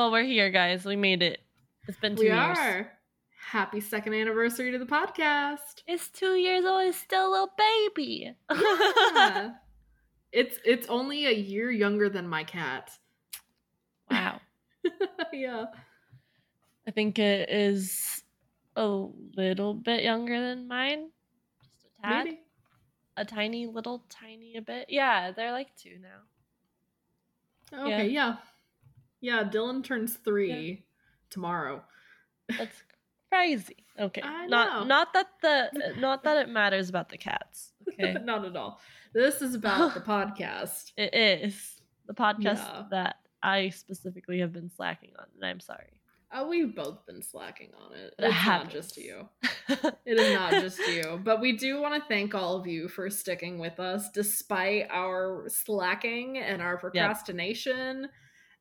Well, we're here, guys. We made it. It's been two we years. are. Happy second anniversary to the podcast. It's two years old. It's still a little baby. Yeah. it's it's only a year younger than my cat. wow. yeah. I think it is a little bit younger than mine. Just a tad. Maybe. A tiny little tiny a bit. Yeah, they're like two now. Okay, yeah. Yeah, Dylan turns three tomorrow. That's crazy. Okay. Not not that the not that it matters about the cats. Okay. Not at all. This is about the podcast. it is the podcast Yeah. that I specifically have been slacking on, and I'm sorry. Uh, we've both been slacking on it. It It's not just you. It is not just you. But we do want to thank all of you for sticking with us despite our slacking and our procrastination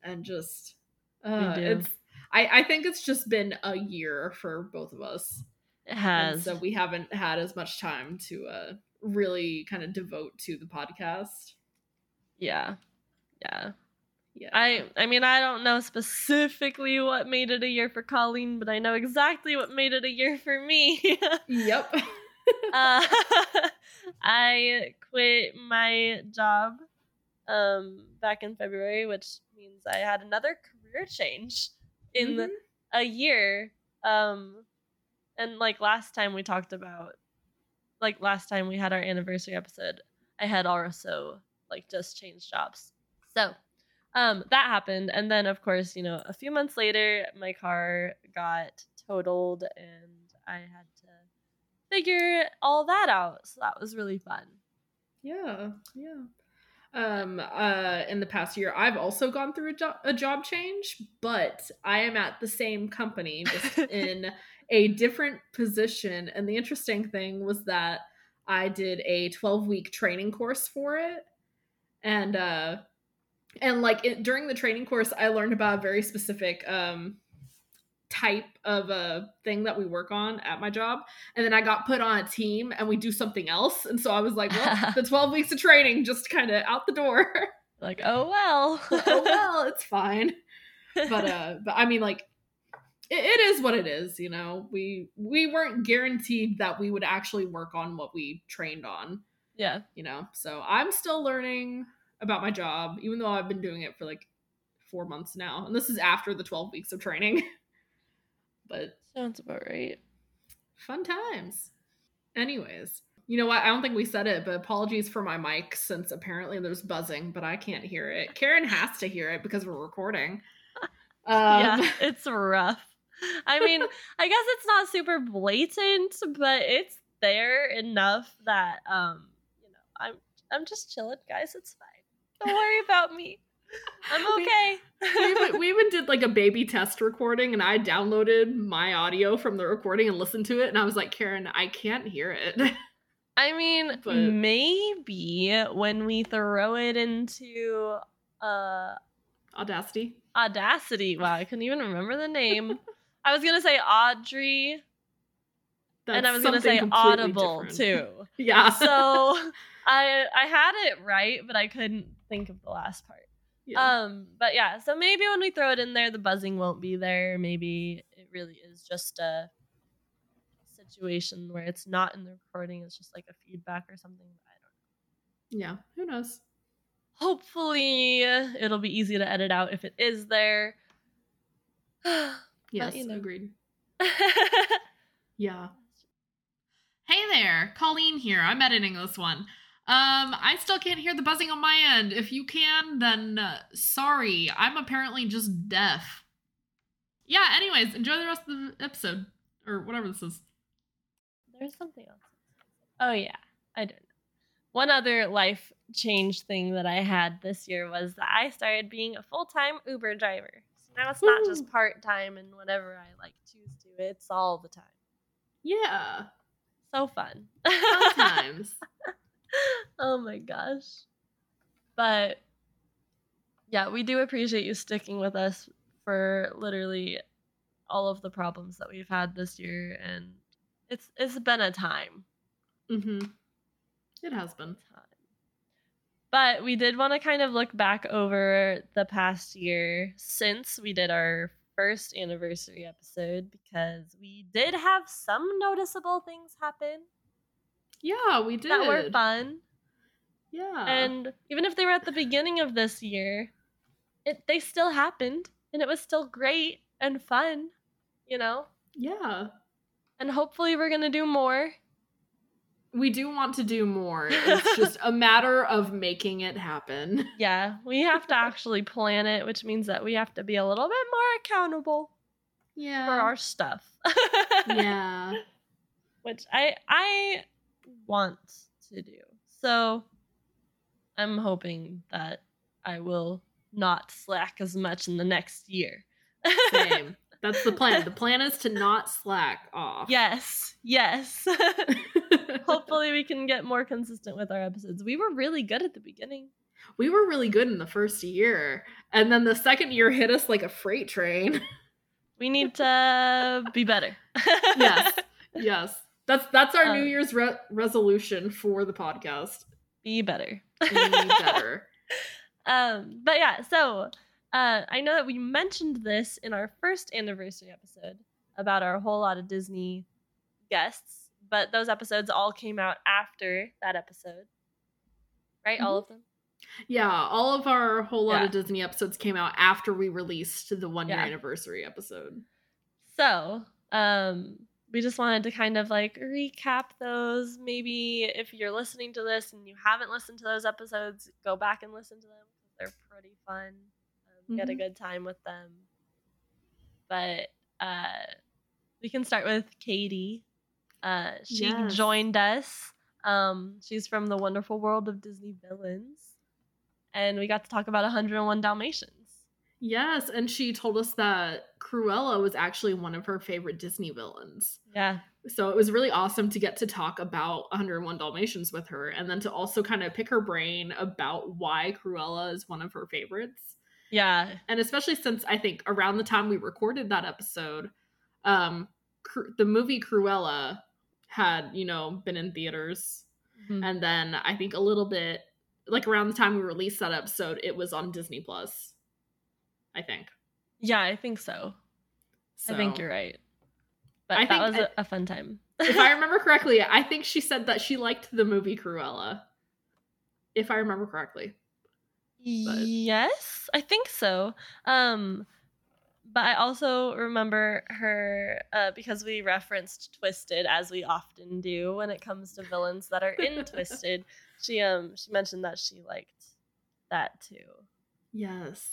and just uh it's I, I think it's just been a year for both of us. it And has. so we haven't had as much time to uh really kind of devote to the podcast. yeah. Yeah. Yeah. I I mean I don't know specifically what made it a year for Colleen, but I know exactly what made it a year for me. Yep. uh, I quit my job um back in February, which means I had another career change in Mhm. a year. Um and like last time we talked about like last time we had our anniversary episode, I had also like just changed jobs. So um that happened and then of course, you know, a few months later my car got totaled and I had to figure all that out. So that was really fun. Yeah, yeah. Um, uh, in the past year, I've also gone through a, jo- a job change, but I am at the same company, just in a different position. And the interesting thing was that I did a 12 week training course for it. And, uh, and like it, during the training course, I learned about a very specific, um, type of a thing that we work on at my job and then I got put on a team and we do something else. And so I was like, well, the 12 weeks of training just kind of out the door. Like, oh well. oh well, it's fine. But uh but I mean like it, it is what it is, you know. We we weren't guaranteed that we would actually work on what we trained on, yeah. you know. So I'm still learning about my job even though I've been doing it for like 4 months now. And this is after the 12 weeks of training. But Sounds about right. Fun times. Anyways, you know what? I don't think we said it, but apologies for my mic since apparently there's buzzing, but I can't hear it. Karen has to hear it because we're recording. Um, yeah, it's rough. I mean, I guess it's not super blatant, but it's there enough that um, you know, I'm I'm just chilling, guys. It's fine. Don't worry about me. I'm okay. we, even, we even did like a baby test recording, and I downloaded my audio from the recording and listened to it, and I was like, Karen, I can't hear it. I mean, But- maybe when we throw it into uh Audacity. Audacity. Wow, I couldn't even remember the name. I was gonna say Audrey, and I was gonna say Audible different. too. Yeah. So I I had it right, but I couldn't think of the last part. Yeah. Um, but yeah, so maybe when we throw it in there, the buzzing won't be there. Maybe it really is just a situation where it's not in the recording; it's just like a feedback or something. I don't. yeah. Who knows? Hopefully, it'll be easy to edit out if it is there. Yes. you know. Agreed. Yeah. Hey there, Colleen here. I'm editing this one. Um, I still can't hear the buzzing on my end. If you can, then uh, sorry. I'm apparently just deaf. Yeah, anyways, enjoy the rest of the episode. Or whatever this is. There's something else. Oh yeah, I don't know. One other life change thing that I had this year was that I started being a full time Uber driver. So now it's not just part time and whatever I like choose to. It's all the time. Yeah. So fun. Fun times. oh my gosh. But yeah, we do appreciate you sticking with us for literally all of the problems that we've had this year and it's it's been a time. hmm It has been. time. But we did want to kind of look back over the past year since we did our first anniversary episode because we did have some noticeable things happen Yeah, we did. that were fun. Yeah. And even if they were at the beginning of this year, it they still happened and it was still great and fun, you know? yeah. And hopefully we're going to do more. We do want to do more. It's just a matter of making it happen. Yeah, we have to actually plan it, which means that we have to be a little bit more accountable Yeah. for our stuff. yeah. which I I want to do. So I'm hoping that I will not slack as much in the next year. Same. That's the plan. The plan is to not slack off. yes, yes. Hopefully we can get more consistent with our episodes. We were really good at the beginning. we were really good in the first year. And then the second year hit us like a freight train. We need to be better. yes. Yes. That's that's our New Um, Year's re- resolution for the podcast. Be better. Be better. um but yeah so uh i know that we mentioned this in our first anniversary episode about our whole lot of disney guests but those episodes all came out after that episode right all of them Yeah, all of our whole lot Yeah. of Disney episodes came out after we released the one year Yeah. anniversary episode. so um we just wanted to kind of like recap those. Maybe if you're listening to this and you haven't listened to those episodes go back and listen to them they're pretty fun. Um, we had a Mhm. good time with them. But uh we can start with katie. Uh she Yes. joined us. Um she's from the wonderful world of disney villains. And we got to talk about 101 dalmatians Yes, and she told us that Cruella was actually one of her favorite Disney villains. yeah So it was really awesome to get to talk about 101 Dalmatians with her and then to also kind of pick her brain about why Cruella is one of her favorites. yeah And especially since I think around the time we recorded that episode, um Cru- the movie Cruella had, you know, been in theaters Mhm. and then I think a little bit like around the time we released that episode, it was on Disney Plus. I think. yeah i think so I think you're right. But I that was I- a a fun time. if I remember correctly, I think she said that she liked the movie Cruella. If I remember correctly. yes, I think so. Um, but I also remember her uh, because we referenced Twisted as we often do when it comes to villains that are in Twisted. She um she mentioned that she liked that too. Yes.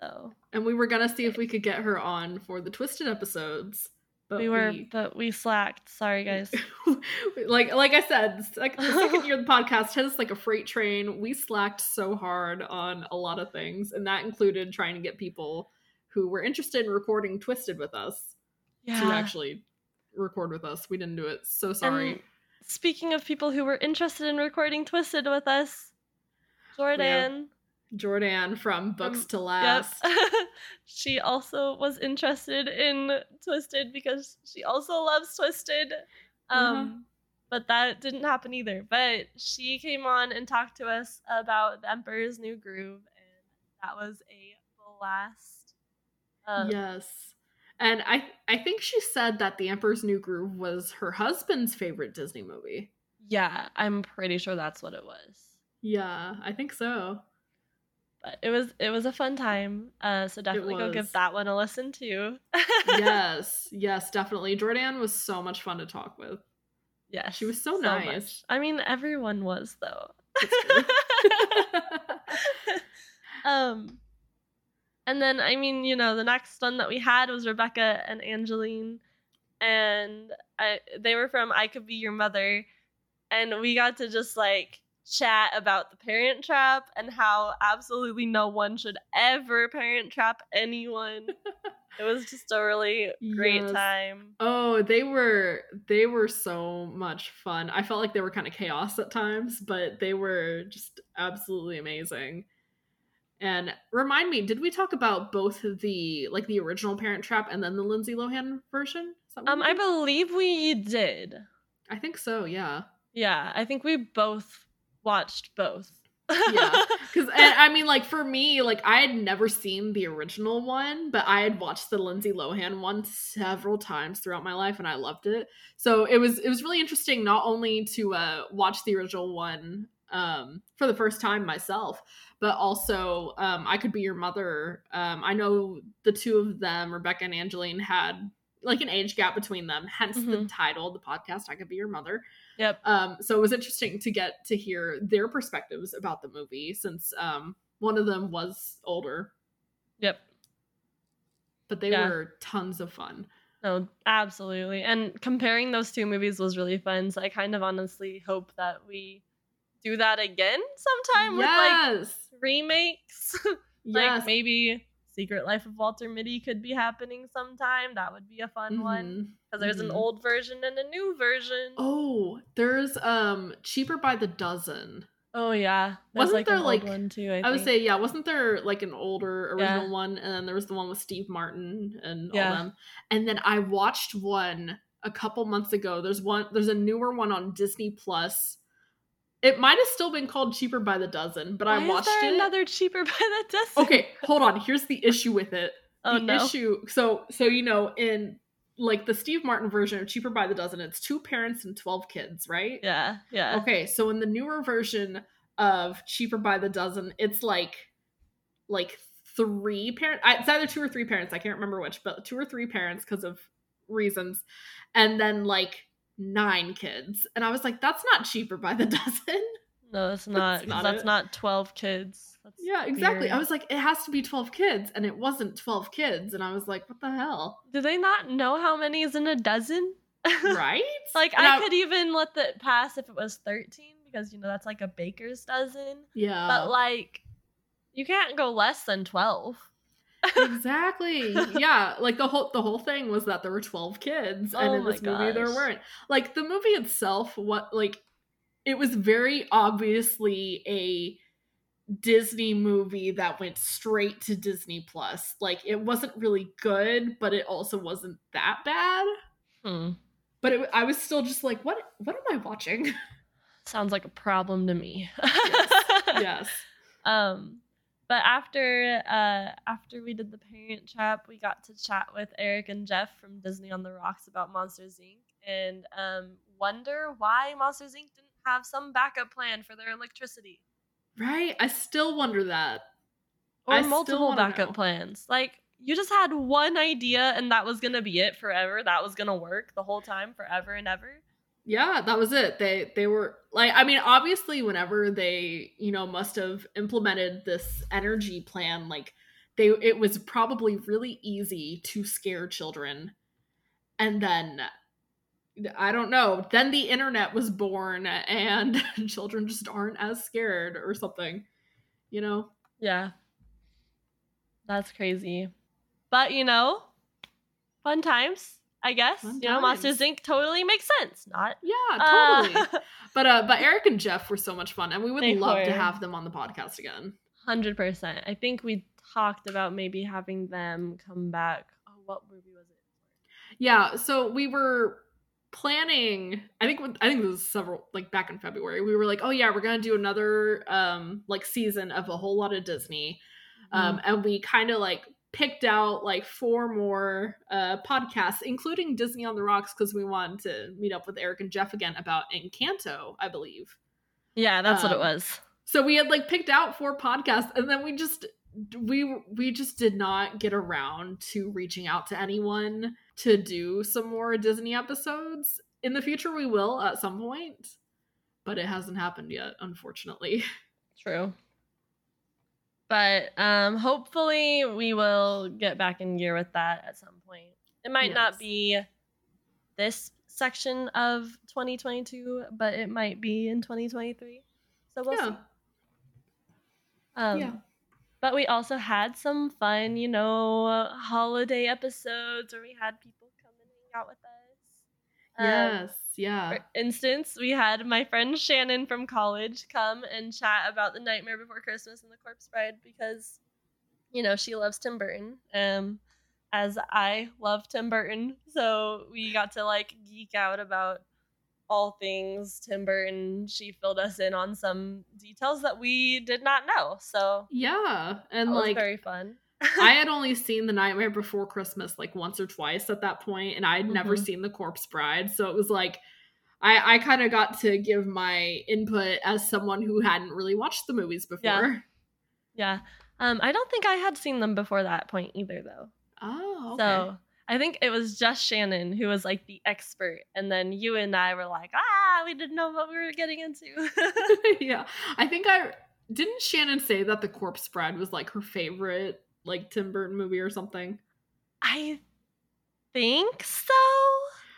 So And we were gonna see if we could get her on for the Twisted episodes. But we were, but we slacked. Sorry, guys. like like I said, like the second year of the podcast hit us like a freight train. We slacked so hard on a lot of things, and that included trying to get people who were interested in recording Twisted with us Yeah. to actually record with us. We didn't do it. So sorry. And speaking of people who were interested in recording Twisted with us, Jordan. Jordan from Books Um, to Last. Yep. she also was interested in Twisted because she also loves Twisted. Um, Uh-huh. But that didn't happen either. But she came on and talked to us about the Emperor's New Groove, and that was a blast. Um, yes. And I I think she said that The Emperor's New Groove was her husband's favorite Disney movie. Yeah, I'm pretty sure that's what it was. Yeah, I think so. But it was it was a fun time. Uh, so definitely go give that one a listen too. yes, yes, definitely. Jordan was so much fun to talk with. Yes, She was so nice. much. I mean, everyone was though. Um, and then I mean, you know, the next one that we had was Rebecca and Angeline, and I they were from I Could Be Your Mother, and we got to just like chat about the parent trap and how absolutely no one should ever parent trap anyone. it was just a really great Yes. time. Oh, they were they were so much fun. I felt like they were kind of chaos at times, but they were just absolutely amazing. And remind me, did we talk about both the like the original Parent Trap and then the Lindsay Lohan version? Is that what Um, I believe we did. I think so. Yeah. Yeah, I think we both watched both. Yeah. Because I mean, like for me, like I had never seen the original one, but I had watched the Lindsay Lohan one several times throughout my life, and I loved it. So it was it was really interesting not only to uh, watch the original one um, for the first time myself, but also um, I could be your mother. Um, I know the two of them, Rebecca and Angeline, had like an age gap between them, hence the Mhm. title of the podcast. I could be your mother. Yep. Um, so it was interesting to get to hear their perspectives about the movie since um, one of them was older, Yep. but they Yeah. were tons of fun. No, absolutely. And comparing those two movies was really fun. So I kind of honestly hope that we do that again sometime with like yes. remakes. like yes. maybe Secret Life of Walter Mitty could be happening sometime. That would be a fun one. Mhm. Because there's an Mhm. old version and a new version. Oh, there's um cheaper by the dozen. Oh, yeah. There's Wasn't like there, an like- one too. I, I, would say, yeah, wasn't there like an older original Yeah. one, and then there was the one with Steve Martin and Yeah. all them. And then I watched one a couple months ago. There's one. There's a newer one on Disney Plus. It might have still been called Cheaper by the Dozen, but Why I watched it. another cheaper by the dozen. okay, hold on. Here's the issue with it. Oh the no. issue. So, so you know, in like the Steve Martin version of Cheaper by the Dozen, it's two parents and twelve kids, right? Yeah. Yeah. Okay, so in the newer version of Cheaper by the Dozen, it's like like three parents. It's either two or three parents. I can't remember which, but two or three parents because of reasons, and then like nine kids. And I was like, that's not cheaper by the dozen. No, that's not. 'cause not That's not twelve kids. That's yeah, exactly. I was like, it has to be twelve kids, and it wasn't twelve kids. And I was like, what the hell, Do they not know how many is in a dozen? right? like And I, could even let that pass if it was thirteen because you know that's like a baker's dozen. yeah, but like, you can't go less than twelve. Exactly. Yeah like the whole the whole thing was that there were 12 kids and Oh in this movie there weren't. Like the movie itself what like it was very obviously a disney movie that went straight to disney plus. Like it wasn't really good but it also wasn't that bad. Hmm. but it, i was still just like what what am i watching? Sounds like a problem to me. yes. Um, but after uh after we did the parent trap, we got to chat with Eric and Jeff from Disney on the Rocks about Monsters Inc. and um wonder why Monsters Inc. didn't have some backup plan for their electricity right i still wonder that or I multiple backup know. plans. Like you just had one idea and that was gonna be it forever. That was gonna work the whole time, forever and ever. Yeah that was it they they were like i mean obviously whenever they you know must have implemented this energy plan like they it was probably really easy to scare children and then i don't know then the internet was born and children just aren't as scared or something you know Yeah. That's crazy. But you know, fun times, I guess. Fun you know, Monsters. Inc. totally makes sense. Not yeah uh, totally but uh but eric and jeff were so much fun and we would love to have them on the podcast again Hundred percent. I think we talked about maybe having them come back. Oh, what movie was it? Yeah, so we were planning. I think I think this was several like back in February. We were like, oh yeah, we're gonna do another um like season of a whole lot of Disney, um, and we kind of like picked out like four more uh podcasts, including Disney on the Rocks, because we wanted to meet up with Eric and Jeff again about Encanto, I believe. Yeah, that's what it um, was. So we had like picked out four podcasts, and then we just we we just did not get around to reaching out to anyone to do some more Disney episodes. In the future, we will at some point, but it hasn't happened yet, unfortunately. True. But um hopefully we will get back in gear with that at some point. It might Yes. not be this section of 2022, but it might be in 2023. So we'll yeah. see. Um, yeah. But we also had some fun, you know, holiday episodes where we had people come and hang out with us. Um, Yes. Yeah. For instance, we had my friend Shannon from college come and chat about The Nightmare Before Christmas and The Corpse Bride because, you know, she loves Tim Burton, um, as I love Tim Burton. So we got to like geek out about all things Tim Burton. She filled us in on some details that we did not know. So Yeah. And that was like very fun. I had only seen The Nightmare Before Christmas like once or twice at that point, and I had never Mhm. seen The Corpse Bride. So it was like I, I kind of got to give my input as someone who hadn't really watched the movies before. Yeah. yeah. Um, I don't think I had seen them before that point either, though. Oh, okay. So I think it was just Shannon who was like the expert, and then you and I were like, ah, we didn't know what we were getting into. yeah. I think I didn't Shannon say that The Corpse Bride was like her favorite like Tim Burton movie or something. I think so.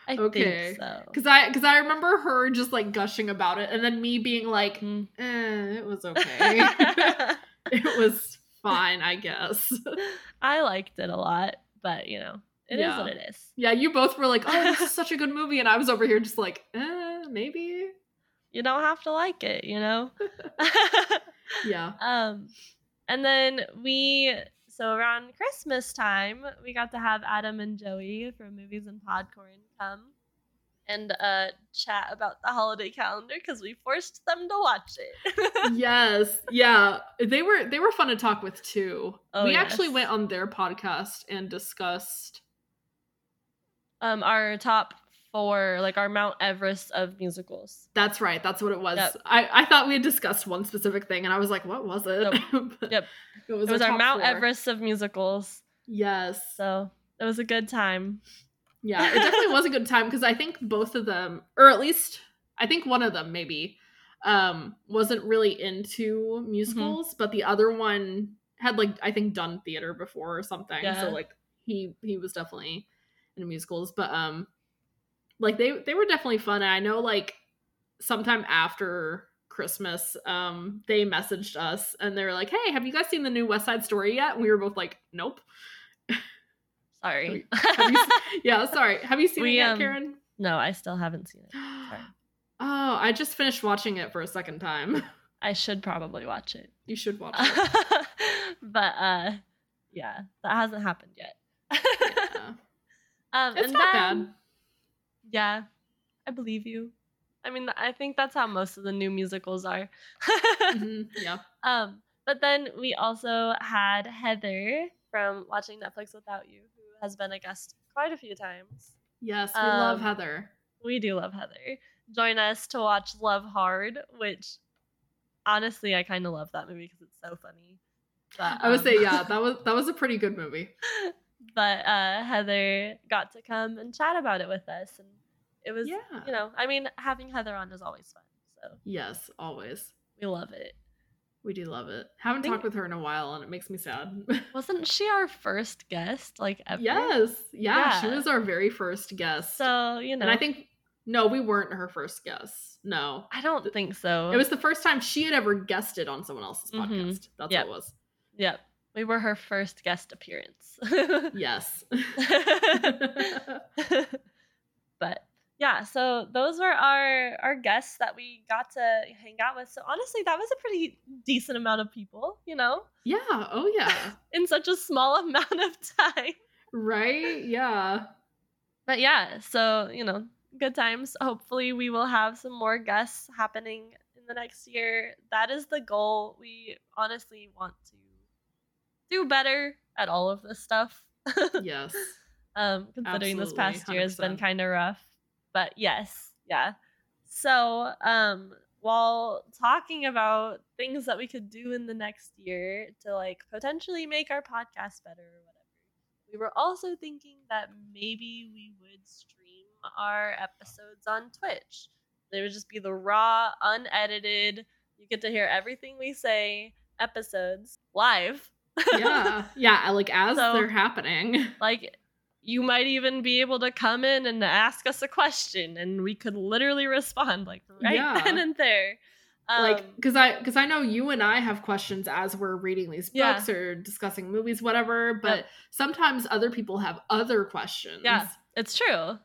I Okay. think so. I, cause I remember her just like gushing about it, and then me being like, Mm. eh, "It was okay. it was fine, I guess." I liked it a lot, but you know, it is Yeah. what it is. Yeah, you both were like, "Oh, this is such a good movie," and I was over here just like, "Eh, maybe." You don't have to like it, you know? Yeah. um and then we so around christmas time we got to have adam and joey from movies and podcorn come and uh chat about the holiday calendar because we forced them to watch it yes. Yeah. They were they were fun to talk with too. Oh, we actually went on their podcast and discussed um our top four like our mount everest of musicals That's right. That's what it was. Yep. I, I thought we had discussed one specific thing, and I was like, "What was it?" But Yep. It was, it was our top mount four. everest of musicals Yes. so it was a good time Yeah. It definitely was a good time because I think both of them, or at least I think one of them maybe, um, wasn't really into musicals, but the other one had like I think done theater before or something. Yeah. So like he he was definitely into musicals, but um, like they they were definitely fun. And I know like sometime after Christmas, um, they messaged us and they were like, "Hey, have you guys seen the new West Side Story yet?" And we were both like, "Nope." sorry Have you se- yeah, sorry. Have you seen We, it yet, um, Karen? no i still haven't seen it Oh, I just finished watching it for a second time. i should probably watch it You should watch it. but uh yeah that hasn't happened yet Yeah. um It's and not then- bad. Yeah i believe you i mean i think that's how most of the new musicals are Mhm, Yeah. um but then we also had heather from watching netflix without you who has been a guest quite a few times Yes, we love Um, Heather. we do love heather join us to watch love hard which honestly i kind of love that movie because it's so funny but, I would um, say yeah, that was that was a pretty good movie. but uh heather got to come and chat about it with us and it was Yeah. you know i mean having heather on is always fun so Yes, always. we love it We do love it. Haven't think- talked with her in a while and it makes me sad. wasn't she our first guest like ever yes. Yeah, she was our very first guest. so you know and I think no, we weren't her first guest. No. i don't think so It was the first time she had ever guested on someone else's Mhm. podcast. That's Yep. what it was. yep we were her first guest appearance Yes. but yeah so those were our our guests that we got to hang out with so honestly that was a pretty decent amount of people you know yeah. Oh yeah. in such a small amount of time right? Yeah. but yeah so you know good times hopefully we will have some more guests happening in the next year that is the goal we honestly want to do better at all of this stuff. Yes. um considering this past year has been kind of rough but yes yeah. So um while talking about things that we could do in the next year to like potentially make our podcast better or whatever we were also thinking that maybe we would stream our episodes on twitch. They would just be the raw unedited you get to hear everything we say episodes live yeah. Yeah. Like as So- they're happening. like you might even be able to come in and ask us a question and we could literally respond like right Yeah. then and there like Um, because i because i know you and i have questions as we're reading these Yeah. books or discussing movies whatever but Yep. sometimes other people have other questions Yeah. it's true.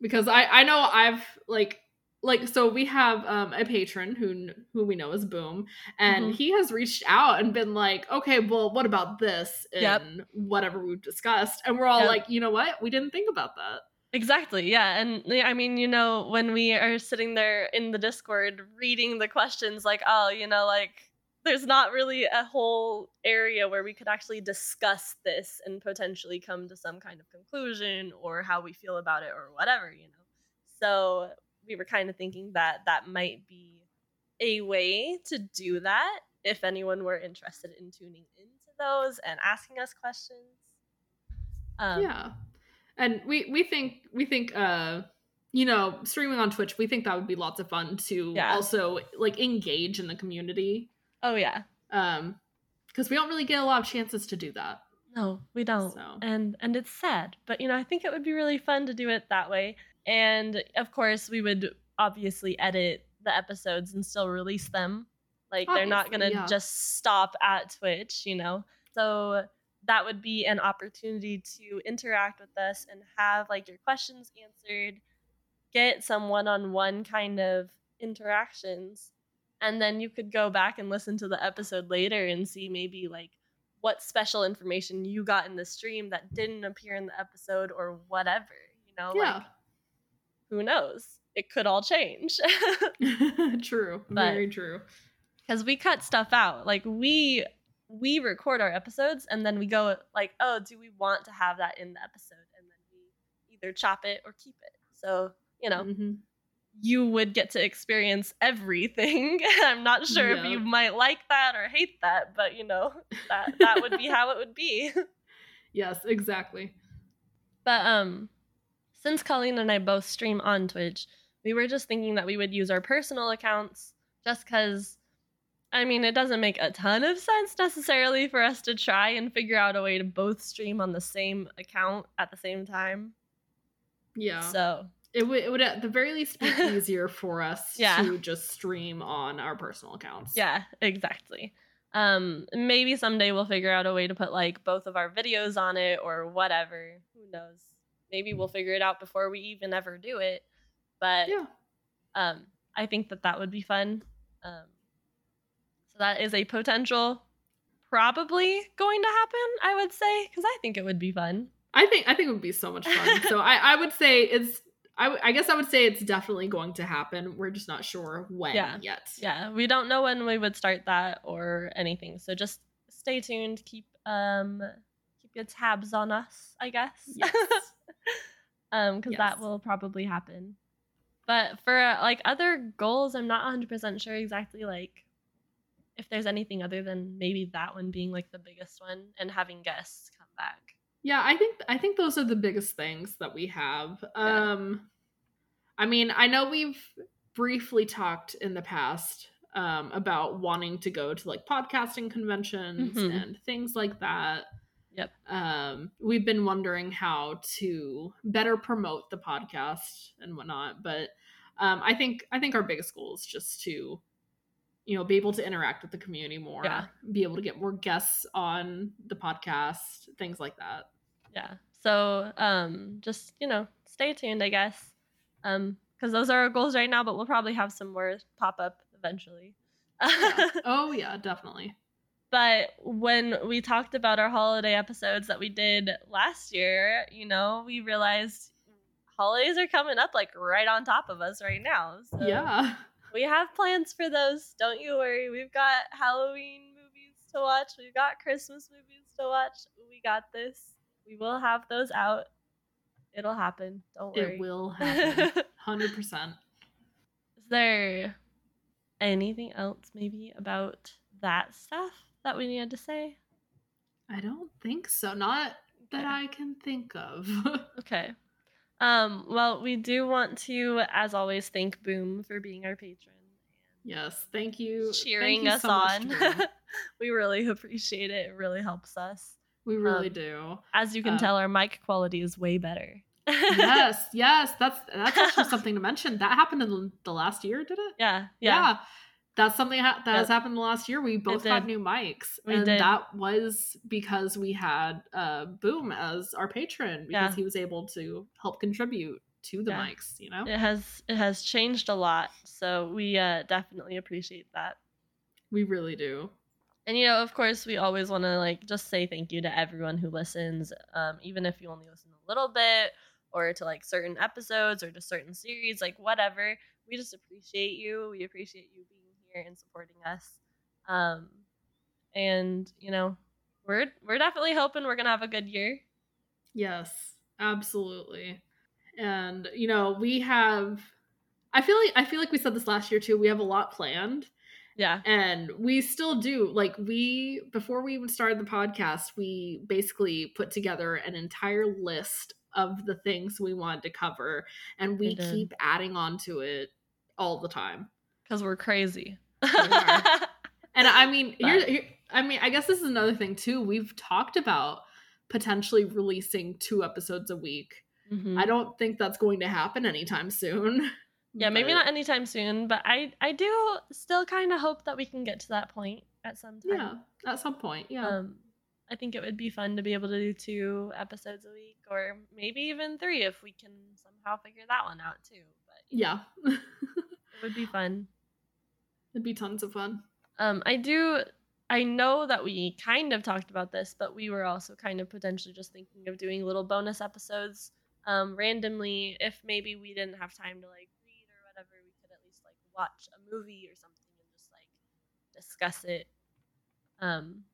because i i know i've like like so we have um a patron who who we know is boom and Mhm. he has reached out and been like okay well what about this in Yep. whatever we've discussed and we're all Yep. like you know what we didn't think about that Exactly. Yeah. And I mean, you know, when we are sitting there in the Discord reading the questions, like, oh, you know, like there's not really a whole area where we could actually discuss this and potentially come to some kind of conclusion or how we feel about it or whatever, you know. So we were kind of thinking that that might be a way to do that if anyone were interested in tuning into those and asking us questions. Um, yeah and we we think we think uh you know streaming on twitch we think that would be lots of fun to Yeah. also like engage in the community Oh, yeah. um because we don't really get a lot of chances to do that No, we don't. So. And and it's sad. But you know, I think it would be really fun to do it that way. And of course, we would obviously edit the episodes and still release them. Like they're not going to yeah. just stop at Twitch, you know. So that would be an opportunity to interact with us and have like your questions answered, get some one-on-one kind of interactions. And then you could go back and listen to the episode later and see maybe like what special information you got in the stream that didn't appear in the episode or whatever, you know, yeah like who knows? It could all change. true But- very true Cuz we cut stuff out. Like we we record our episodes and then we go like, "Oh, do we want to have that in the episode?" And then we either chop it or keep it. So, you know, Mhm. you would get to experience everything. I'm not sure if you might like that or hate that, but you know, that that would be how it would be. yes exactly But um since Colleen and I both stream on Twitch, we were just thinking that we would use our personal accounts just cuz I mean, it doesn't make a ton of sense necessarily for us to try and figure out a way to both stream on the same account at the same time. yeah So, it would it would at the very least be easier for us Yeah. to just stream on our personal accounts yeah, exactly. Um maybe someday we'll figure out a way to put like both of our videos on it or whatever. Who knows? Maybe we'll figure it out before we even ever do it. But yeah um i think that that would be fun um so that is a potential probably going to happen i would say because i think it would be fun I think I think it would be so much fun. so I, I would say it's I, w- I guess I would say it's definitely going to happen. We're just not sure when Yeah. yet. yeah we don't know when we would start that or anything so just stay tuned keep um keep your tabs on us i guess Yes. um because that will probably happen but for uh, like other goals i'm not 100% sure exactly like if there's anything other than maybe that one being like the biggest one and having guests come back Yeah, I think I think those are the biggest things that we have. Yeah. Um I mean, I know we've briefly talked in the past um about wanting to go to like podcasting conventions Mhm. and things like that. Yep. Um we've been wondering how to better promote the podcast and whatnot, but um I think I think our biggest goal is just to you know be able to interact with the community more Yeah. be able to get more guests on the podcast things like that yeah so um just you know stay tuned i guess um because those are our goals right now but we'll probably have some more pop up eventually Yeah. oh yeah definitely but when we talked about our holiday episodes that we did last year you know we realized holidays are coming up like right on top of us right now. So yeah. we have plans for those. Don't you worry. We've got halloween movies to watch. We've got christmas movies to watch. We got this. We will have those out. It'll happen. Don't worry. it will happen. 100% is there anything else maybe about that stuff that we needed to say? I don't think so. Not that i can think of. Okay. Um well we do want to as always thank boom for being our patron yes thank you. And Thank cheering you us so on. We really appreciate it. It really helps us. We really Um, do. As you can Um, tell, our mic quality is way better. yes yes that's that's actually something to mention. That happened in the last year did it? Yeah, yeah. That's something ha- that has happened the last year. We both got new mics, We and did. that was because we had uh, Boom as our patron because Yeah. he was able to help contribute to the Yeah. mics. You know, It has it has changed a lot, so we uh, definitely appreciate that. we really do. And you know, of course, we always want to like just say thank you to everyone who listens, um, even if you only listen a little bit, or to like certain episodes or to certain series, like whatever. We just appreciate you. We appreciate you being here and supporting us. Um, and you know, we're we're definitely hoping we're gonna have a good year. Yes, absolutely. And you know, we have. I feel like I feel like we said this last year too. We have a lot planned. Yeah, and we still do like we before we even started the podcast we basically put together an entire list of the things we wanted to cover and we We keep adding on to it all the time because we're crazy. are. and i mean But- i mean i guess this is another thing too we've talked about potentially releasing two episodes a week Mhm. i don't think that's going to happen anytime soon Yeah, maybe not anytime soon, but I I do still kind of hope that we can get to that point at some time. yeah at some point yeah Um, I think it would be fun to be able to do two episodes a week, or maybe even three if we can somehow figure that one out too. But yeah it would be fun. It'd be tons of fun Um, I do. I know that we kind of talked about this, but we were also kind of potentially just thinking of doing little bonus episodes um, randomly if maybe we didn't have time to like read or whatever. We could at least like watch a movie or something and just like discuss it. Um,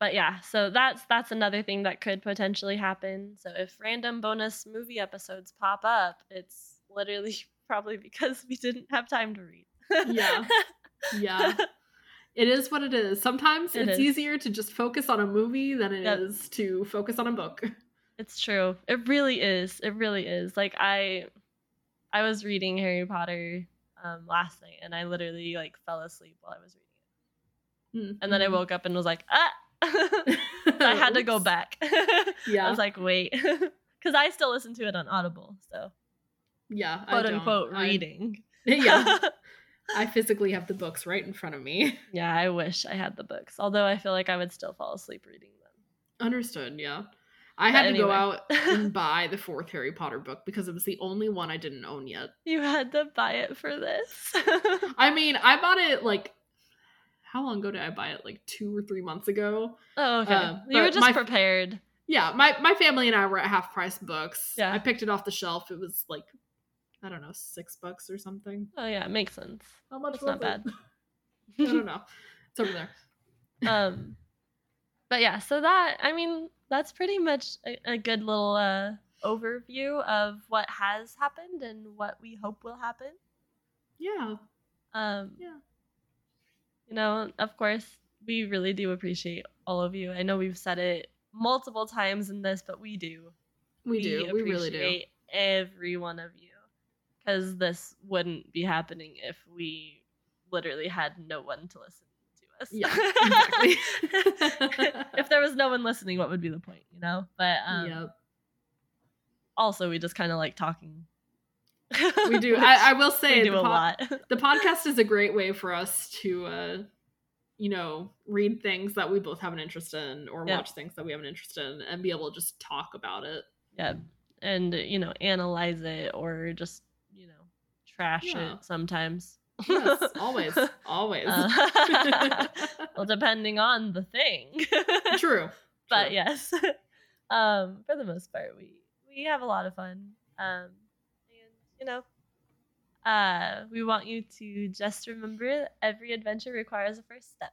but yeah, so that's that's another thing that could potentially happen. So if random bonus movie episodes pop up, it's literally probably because we didn't have time to read. Yeah. yeah it is what it is sometimes It it's is. easier to just focus on a movie than it is Yep. to focus on a book It's true. It really is. It really is. Like I I was reading Harry Potter um last night and I literally like fell asleep while I was reading it. And then I Mhm. woke up and was like, "Ah." I had to go back. Yeah. I was like, "Wait." Cuz I still listen to it on Audible. So, yeah I quote don't. unquote I- reading. yeah i physically have the books right in front of me yeah, I wish I had the books. Although I feel like I would still fall asleep reading them. understood yeah i But had to go out and buy the fourth harry potter book because it was the only one i didn't own yet You had to buy it for this. i mean i bought it like how long ago did i buy it like two or three months ago oh, okay. Uh, you were just my- prepared. Yeah, my my family and I were at half price books. Yeah. I picked it off the shelf. It was like I don't know, six bucks or something. Oh yeah, it makes sense. How much was not bad. I don't know. It's over there. um but yeah so that i mean that's pretty much a, a good little uh overview of what has happened and what we hope will happen Yeah. um Yeah. you know of course we really do appreciate all of you i know we've said it multiple times in this but we do We, do. We really do. appreciate every one of you because this wouldn't be happening if we literally had no one to listen to us Yeah, exactly. if there was no one listening what would be the point you know but um yep. also we just kind of like talking We do. I, I will say we do the, a po- lot the podcast is a great way for us to uh you know, read things that we both have an interest in or watch things that we have an interest in and be able to just talk about it. yeah and you know analyze it or just trash Yeah. it sometimes Yes, always. Always. Uh, well depending on the thing True. but True. yes um for the most part we we have a lot of fun um and you know uh we want you to just remember that every adventure requires a first step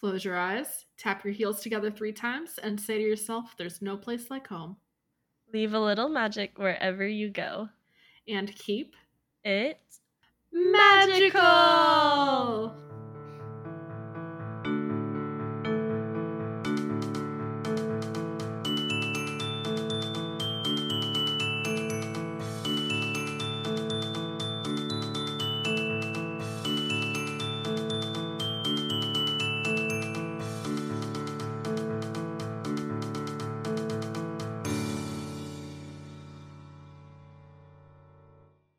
Close your eyes, tap your heels together three times, and say to yourself, There's no place like home. leave a little magic wherever you go And keep it magical!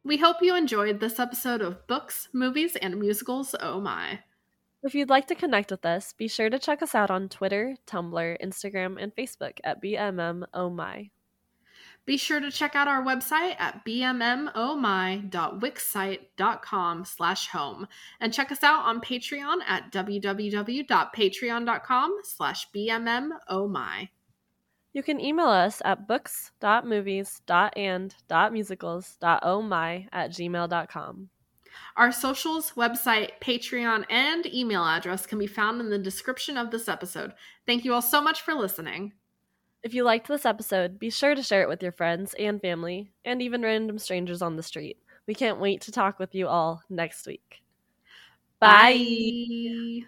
We hope you enjoyed this episode of Books, Movies, and Musicals. Oh my. If you'd like to connect with us, be sure to check us out on Twitter, Tumblr, Instagram, and Facebook at BMMOHMY. Oh be sure to check out our website at bmmohmy.wixsite.com slash home and check us out on Patreon at www.patreon.com slash bmmohmy. Oh You can email us at books.movies.and.musicals.ohmy at gmail.com. Our socials, website, Patreon, and email address can be found in the description of this episode. Thank you all so much for listening. If you liked this episode, be sure to share it with your friends and family, and even random strangers on the street. We can't wait to talk with you all next week. Bye. Bye.